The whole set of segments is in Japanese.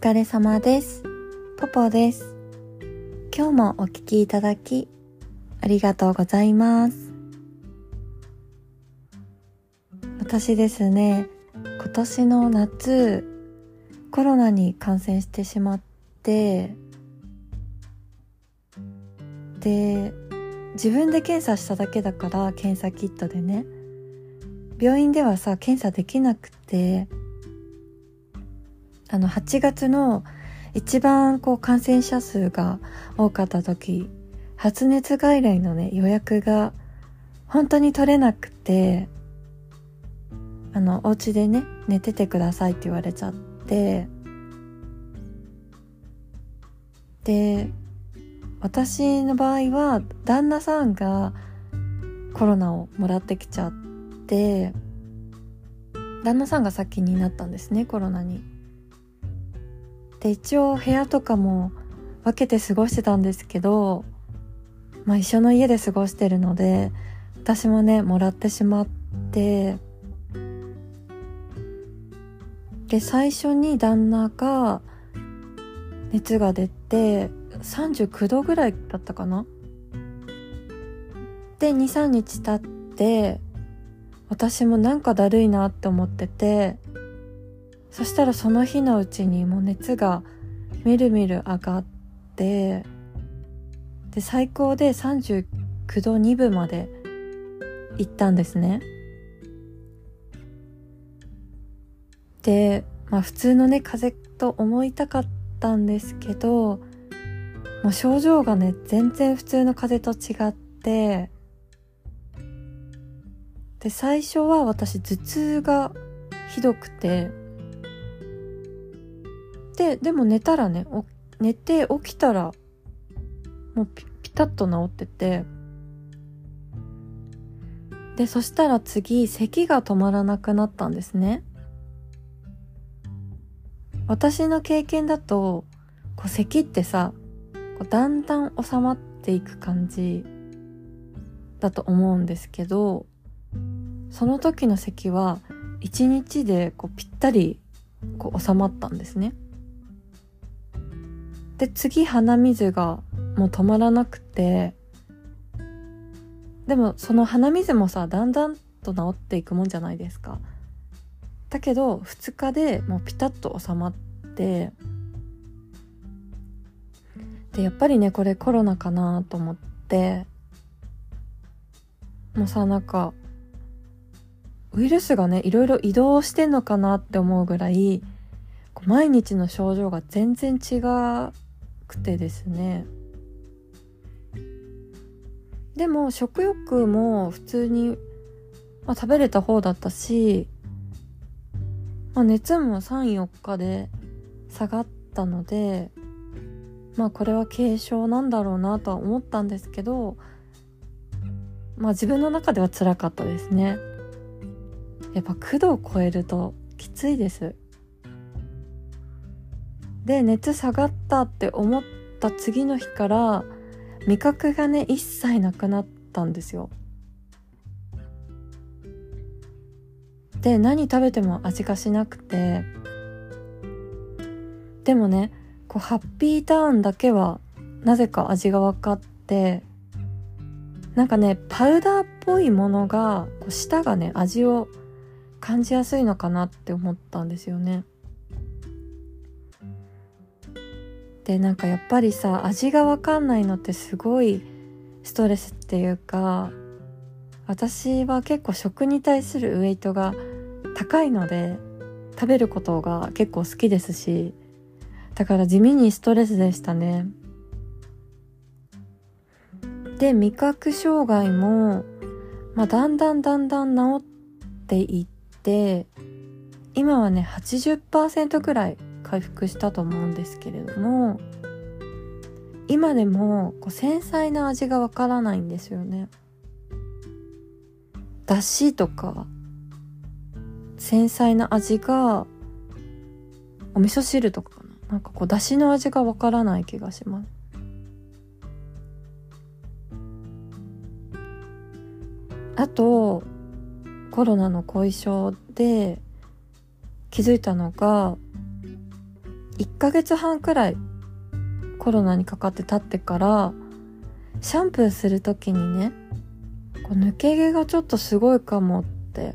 疲れ様です。ポポです。今日もお聞きいただき、ありがとうございます。私ですね、今年の夏、コロナに感染してしまって、で、自分で検査しただけだから、検査キットでね、病院ではさ、検査できなくて、あの、8月の一番こう感染者数が多かった時、発熱外来のね、予約が本当に取れなくて、あの、お家でね、寝ててくださいって言われちゃって、で、私の場合は、旦那さんがコロナをもらってきちゃって、旦那さんが先になったんですね、コロナに。で、一応部屋とかも分けて過ごしてたんですけど、まあ一緒の家で過ごしてるので、私もね、もらってしまって、で、最初に旦那が熱が出て、39度ぐらいだったかな？で、2、3日経って、私もなんかだるいなって思ってて、そしたらその日のうちにもう熱がみるみる上がって、で、最高で39度2分まで行ったんですね。で、まあ普通のね、風邪と思いたかったんですけど、もう症状がね、全然普通の風邪と違って、で、最初は私頭痛がひどくて、で、でも寝たらね、寝て起きたら、もうピピタッと治ってて、で、そしたら次、咳が止まらなくなったんですね。私の経験だと、こう咳ってさ、こうだんだん収まっていく感じだと思うんですけど、その時の咳は一日でこうぴったりこう収まったんですね。で、次鼻水がもう止まらなくて、でもその鼻水もさ、だんだんと治っていくもんじゃないですか。だけど、2日でもうピタッと収まって、で、やっぱりね、これコロナかなと思って、もうさ、なんか、ウイルスがね、いろいろ移動してんのかなって思うぐらい、毎日の症状が全然違うくてですね。でも食欲も普通に、まあ、食べれた方だったし、まあ、熱も3、4日で下がったので、まあこれは軽症なんだろうなとは思ったんですけど、まあ自分の中では辛かったですね。やっぱ9度を超えるときついです。で、熱下がったって思った次の日から、味覚がね、一切なくなったんですよ。で、何食べても味がしなくて、でもね、こう、ハッピーターンだけは、なぜか味が分かって、なんかね、パウダーっぽいものが、こう舌がね、味を感じやすいのかなって思ったんですよね。で、なんかやっぱりさ、味がわかんないのってすごいストレスっていうか、私は結構食に対するウエイトが高いので、食べることが結構好きですし、だから地味にストレスでしたね。で、味覚障害も、まあ、だんだんだんだん治っていって、今はね、80%くらい回復したと思うんですけれども、今でもこう繊細な味がわからないんですよね。だしとか、繊細な味が、お味噌汁とかかな。なんかこう、だしの味がわからない気がします。あと、コロナの後遺症で気づいたのが、1ヶ月半くらいコロナにかかって経ってからシャンプーする時にねこう抜け毛がちょっとすごいかもって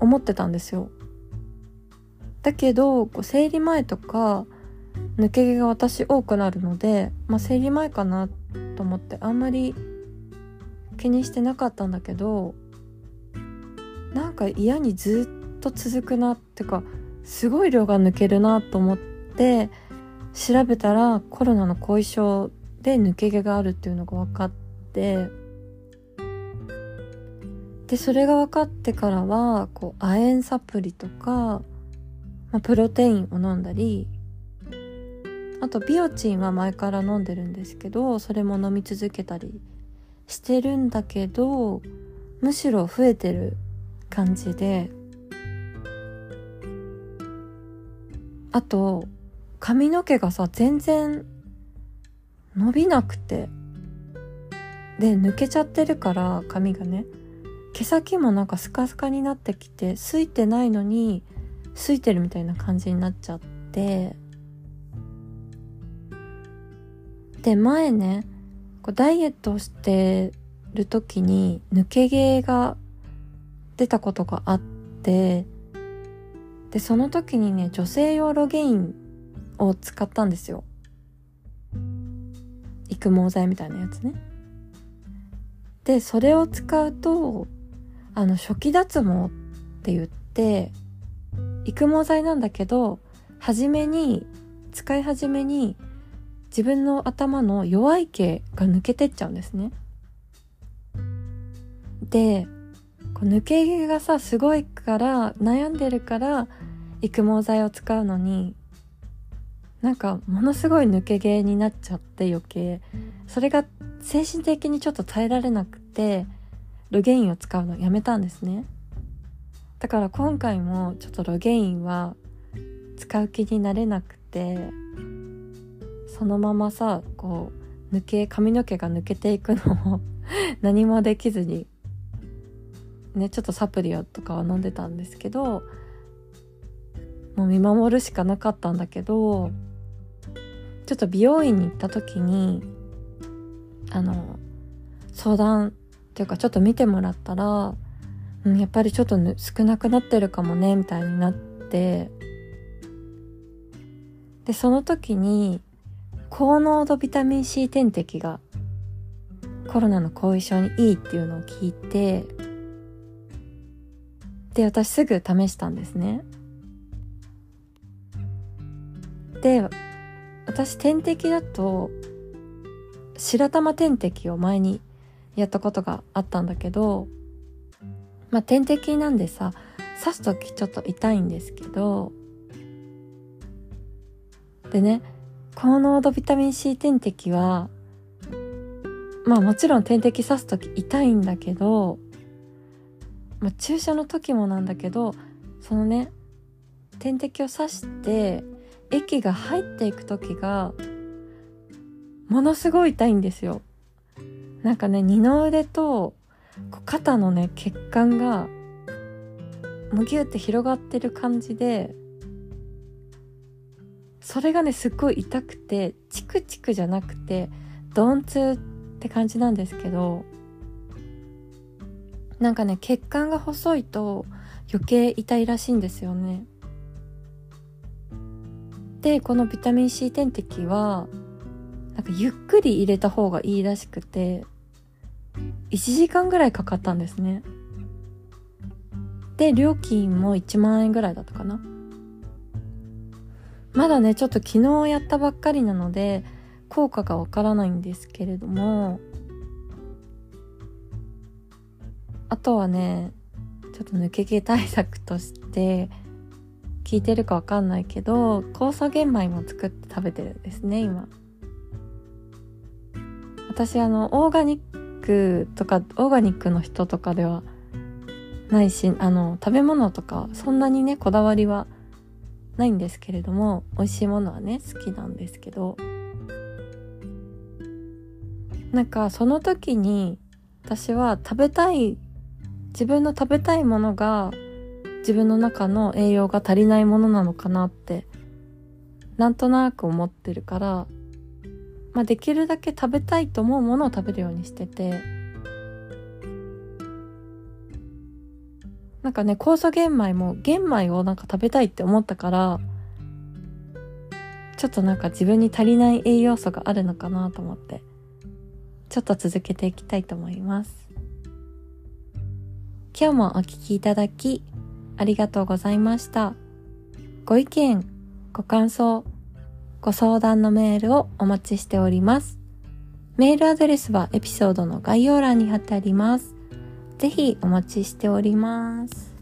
思ってたんですよ。だけどこう生理前とか抜け毛が私多くなるので、まあ、生理前かなと思ってあんまり気にしてなかったんだけどなんか嫌にずっと続くなってかすごい量が抜けるなと思って調べたらコロナの後遺症で抜け毛があるっていうのが分かってでそれが分かってからはこう亜鉛サプリとか、まあ、プロテインを飲んだりあとビオチンは前から飲んでるんですけどそれも飲み続けたりしてるんだけどむしろ増えてる感じであと髪の毛がさ全然伸びなくて。で抜けちゃってるから髪がね。毛先もなんかスカスカになってきてすいてないのにすいてるみたいな感じになっちゃって。で前ねこうダイエットしてる時に抜け毛が出たことがあって。でその時にね女性用ロゲインを使ったんですよ。育毛剤みたいなやつね。でそれを使うとあの初期脱毛って言って育毛剤なんだけど初めに使い始めに自分の頭の弱い毛が抜けてっちゃうんですね。でこう抜け毛がさすごいから悩んでるから育毛剤を使うのになんかものすごい抜け毛になっちゃって余計。それが精神的にちょっと耐えられなくてロゲインを使うのやめたんですね。だから今回もちょっとロゲインは使う気になれなくてそのままさこう抜け髪の毛が抜けていくのを 何もできずにねちょっとサプリをとかは飲んでたんですけどもう見守るしかなかったんだけどちょっと美容院に行った時にあの相談っていうかちょっと見てもらったら、うん、やっぱりちょっと少なくなってるかもねみたいになってでその時に高濃度ビタミン C 点滴がコロナの後遺症にいいっていうのを聞いてで私すぐ試したんですね。で私点滴だと白玉点滴を前にやったことがあったんだけどまあ点滴なんでさ刺す時ちょっと痛いんですけどでね高濃度ビタミン C 点滴はまあもちろん点滴刺す時痛いんだけど、まあ、注射の時もなんだけどそのね点滴を刺して液が入っていく時がものすごい痛いんですよ。なんかね二の腕と肩のね血管がむぎゅって広がってる感じでそれがねすっごい痛くてチクチクじゃなくて鈍痛って感じなんですけどなんかね血管が細いと余計痛いらしいんですよね。でこのビタミン C 点滴はなんかゆっくり入れた方がいいらしくて1時間ぐらいかかったんですね。で料金も1万円ぐらいだったかな。まだねちょっと昨日やったばっかりなので効果がわからないんですけれどもあとはねちょっと抜け毛対策として聞いてるかわかんないけど酵素玄米も作って食べてるんですね今。私あのオーガニックとかオーガニックの人とかではないしあの食べ物とかそんなにねこだわりはないんですけれども美味しいものはね好きなんですけど。なんかその時に私は食べたい自分の食べたいものが自分の中の栄養が足りないものなのかなってなんとなく思ってるから、まあ、できるだけ食べたいと思うものを食べるようにしててなんかね酵素玄米も玄米をなんか食べたいって思ったからちょっとなんか自分に足りない栄養素があるのかなと思ってちょっと続けていきたいと思います。今日もお聴きいただきありがとうございました。ご意見ご感想ご相談のメールをお待ちしております。メールアドレスはエピソードの概要欄に貼ってあります。ぜひお待ちしております。